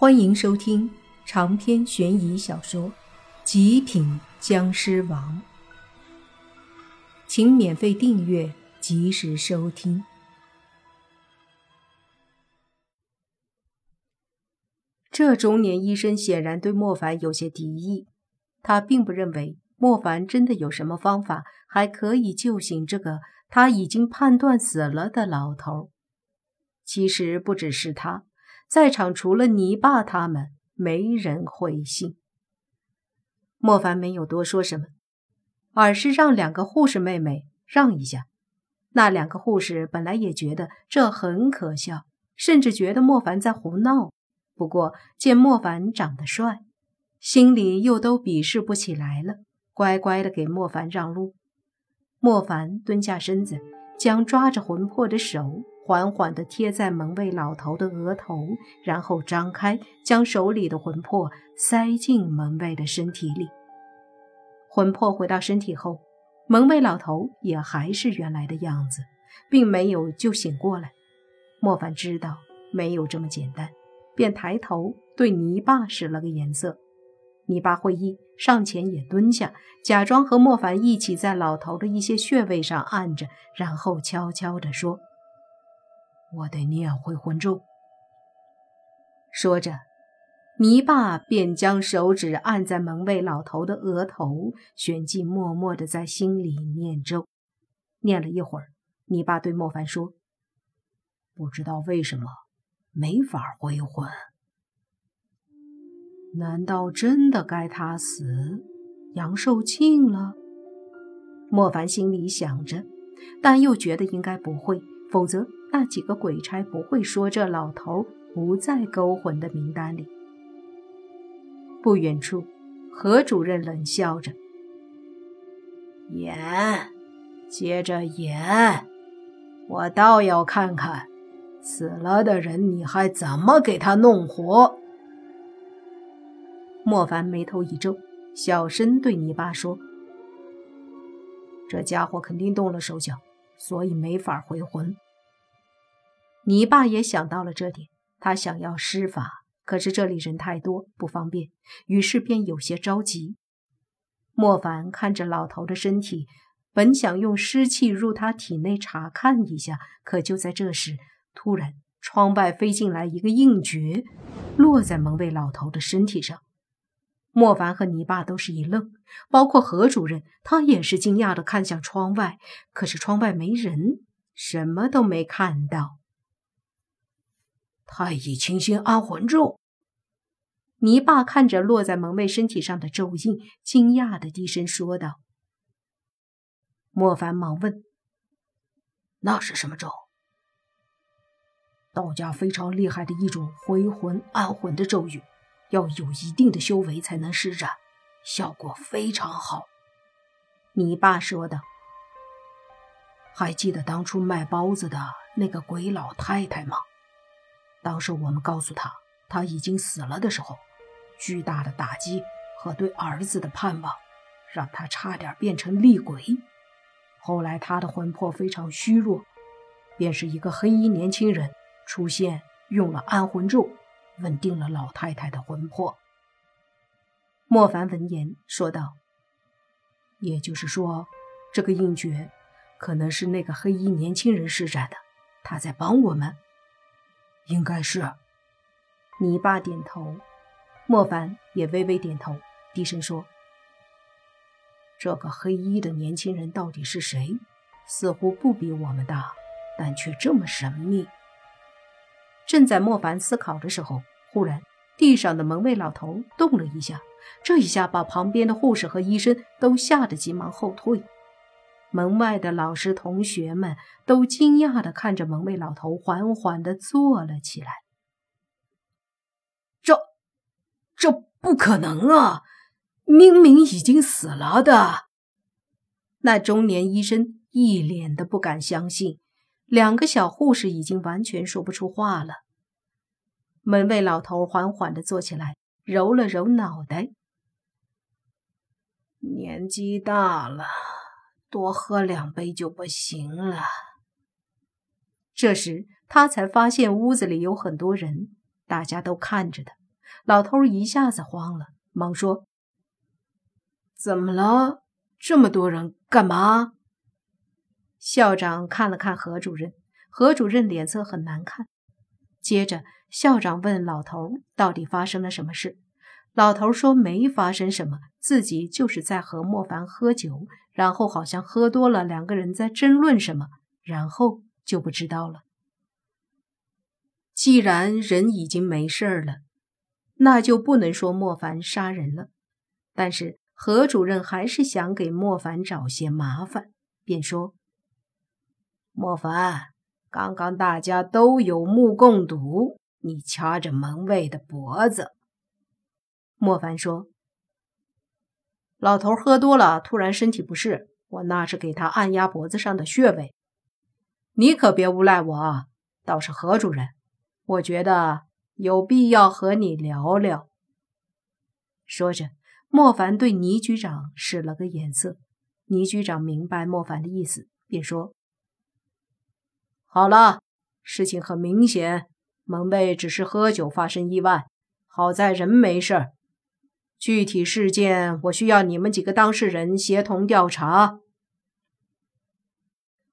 欢迎收听长篇悬疑小说《极品僵尸王》，请免费订阅，及时收听。这中年医生显然对莫凡有些敌意，他并不认为莫凡真的有什么方法还可以救醒这个他已经判断死了的老头。其实不只是他。在场除了你爸他们，没人会信。莫凡没有多说什么，而是让两个护士妹妹让一下。那两个护士本来也觉得这很可笑，甚至觉得莫凡在胡闹。不过见莫凡长得帅，心里又都鄙视不起来了，乖乖的给莫凡让路。莫凡蹲下身子，将抓着魂魄的手。缓缓地贴在门卫老头的额头，然后张开，将手里的魂魄塞进门卫的身体里。魂魄回到身体后，门卫老头也还是原来的样子，并没有就醒过来。莫凡知道没有这么简单，便抬头对泥巴使了个眼色。泥巴会意，上前也蹲下，假装和莫凡一起在老头的一些穴位上按着，然后悄悄地说。我得念回魂咒。说着，泥巴便将手指按在门卫老头的额头，旋即默默的在心里念咒。念了一会儿，泥巴对莫凡说：“不知道为什么没法回魂，难道真的该他死，杨寿庆了？”莫凡心里想着，但又觉得应该不会，否则。那几个鬼差不会说这老头不在勾魂的名单里。不远处，何主任冷笑着：“演，接着演，我倒要看看，死了的人你还怎么给他弄活。”莫凡眉头一皱，小声对泥巴说：“这家伙肯定动了手脚，所以没法回魂。”你爸也想到了这点，他想要施法，可是这里人太多，不方便，于是便有些着急。莫凡看着老头的身体，本想用湿气入他体内查看一下，可就在这时，突然窗外飞进来一个硬诀，落在门卫老头的身体上。莫凡和你爸都是一愣，包括何主任，他也是惊讶的看向窗外，可是窗外没人，什么都没看到。太乙清心安魂咒。泥巴看着落在门卫身体上的咒印，惊讶的低声说道。莫凡忙问：“那是什么咒？”道家非常厉害的一种回魂安魂的咒语，要有一定的修为才能施展，效果非常好。泥巴说道：“还记得当初卖包子的那个鬼老太太吗？”当时我们告诉他他已经死了的时候，巨大的打击和对儿子的盼望，让他差点变成厉鬼。后来他的魂魄非常虚弱，便是一个黑衣年轻人出现，用了安魂咒，稳定了老太太的魂魄。莫凡闻言说道：“也就是说，这个印诀可能是那个黑衣年轻人施展的，他在帮我们。”应该是，你爸点头，莫凡也微微点头，低声说：“这个黑衣的年轻人到底是谁？似乎不比我们大，但却这么神秘。”正在莫凡思考的时候，忽然地上的门卫老头动了一下，这一下把旁边的护士和医生都吓得急忙后退。门外的老师、同学们都惊讶的看着门卫老头，缓缓的坐了起来。这，这不可能啊！明明已经死了的。那中年医生一脸的不敢相信，两个小护士已经完全说不出话了。门卫老头缓缓的坐起来，揉了揉脑袋，年纪大了。多喝两杯就不行了。这时他才发现屋子里有很多人，大家都看着他，老头一下子慌了，忙说：“怎么了？这么多人干嘛？”校长看了看何主任，何主任脸色很难看。接着，校长问老头：“到底发生了什么事？”老头说：“没发生什么，自己就是在和莫凡喝酒，然后好像喝多了，两个人在争论什么，然后就不知道了。既然人已经没事了，那就不能说莫凡杀人了。但是何主任还是想给莫凡找些麻烦，便说：‘莫凡，刚刚大家都有目共睹，你掐着门卫的脖子。’”莫凡说：“老头喝多了，突然身体不适，我那是给他按压脖子上的穴位。你可别诬赖我啊！倒是何主任，我觉得有必要和你聊聊。”说着，莫凡对倪局长使了个眼色。倪局长明白莫凡的意思，便说：“好了，事情很明显，门卫只是喝酒发生意外，好在人没事。”具体事件，我需要你们几个当事人协同调查。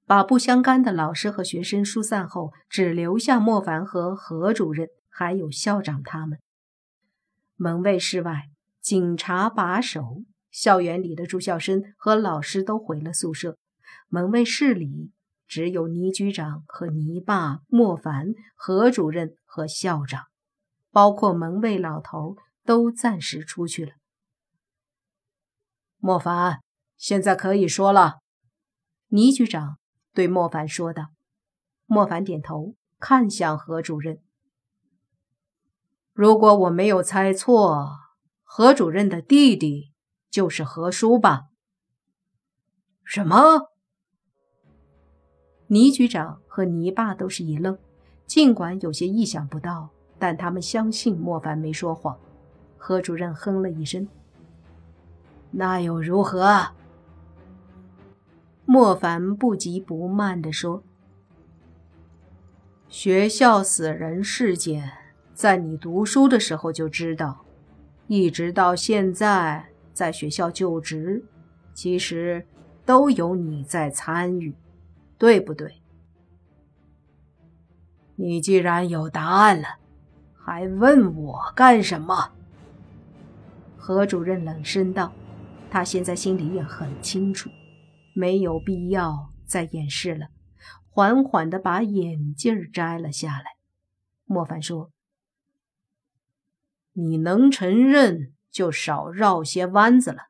把不相干的老师和学生疏散后，只留下莫凡和何主任，还有校长他们。门卫室外，警察把守；校园里的住校生和老师都回了宿舍。门卫室里只有倪局长和倪爸、莫凡、何主任和校长，包括门卫老头。都暂时出去了。莫凡，现在可以说了。”倪局长对莫凡说道。莫凡点头，看向何主任。如果我没有猜错，何主任的弟弟就是何叔吧？什么？倪局长和倪爸都是一愣，尽管有些意想不到，但他们相信莫凡没说谎。何主任哼了一声：“那又如何？”莫凡不急不慢地说：“学校死人事件，在你读书的时候就知道，一直到现在在学校就职，其实都有你在参与，对不对？你既然有答案了，还问我干什么？”何主任冷声道：“他现在心里也很清楚，没有必要再掩饰了。”缓缓地把眼镜摘了下来。莫凡说：“你能承认，就少绕些弯子了。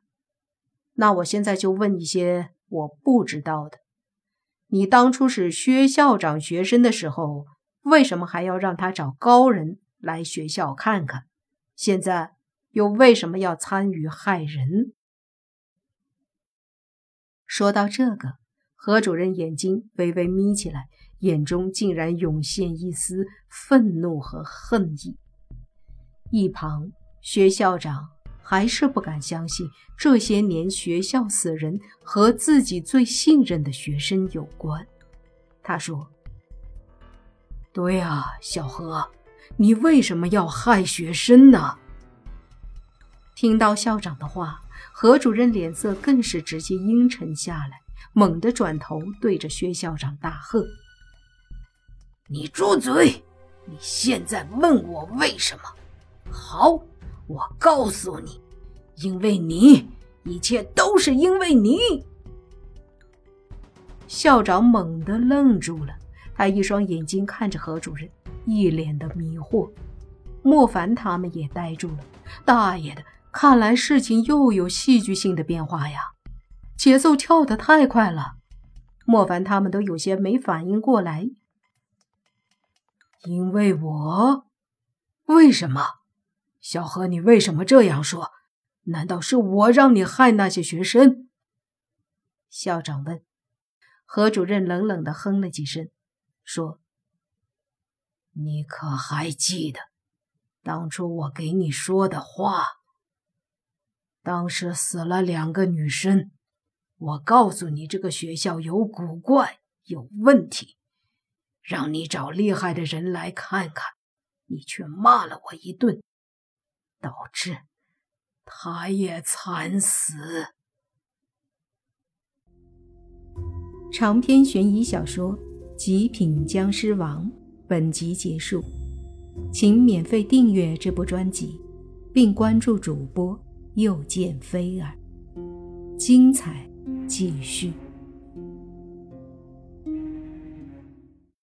那我现在就问一些我不知道的：你当初是薛校长学生的时候，为什么还要让他找高人来学校看看？现在？”又为什么要参与害人？说到这个，何主任眼睛微微眯起来，眼中竟然涌现一丝愤怒和恨意。一旁，薛校长还是不敢相信，这些年学校死人和自己最信任的学生有关。他说：“对啊，小何，你为什么要害学生呢？”听到校长的话，何主任脸色更是直接阴沉下来，猛地转头对着薛校长大喝：“你住嘴！你现在问我为什么？好，我告诉你，因为你，一切都是因为你。”校长猛地愣住了，他一双眼睛看着何主任，一脸的迷惑。莫凡他们也呆住了，大爷的！看来事情又有戏剧性的变化呀，节奏跳得太快了，莫凡他们都有些没反应过来。因为我，为什么？小何，你为什么这样说？难道是我让你害那些学生？校长问。何主任冷冷的哼了几声，说：“你可还记得当初我给你说的话？”当时死了两个女生，我告诉你这个学校有古怪，有问题，让你找厉害的人来看看，你却骂了我一顿，导致他也惨死。长篇悬疑小说《极品僵尸王》本集结束，请免费订阅这部专辑，并关注主播。又见菲儿，精彩继续。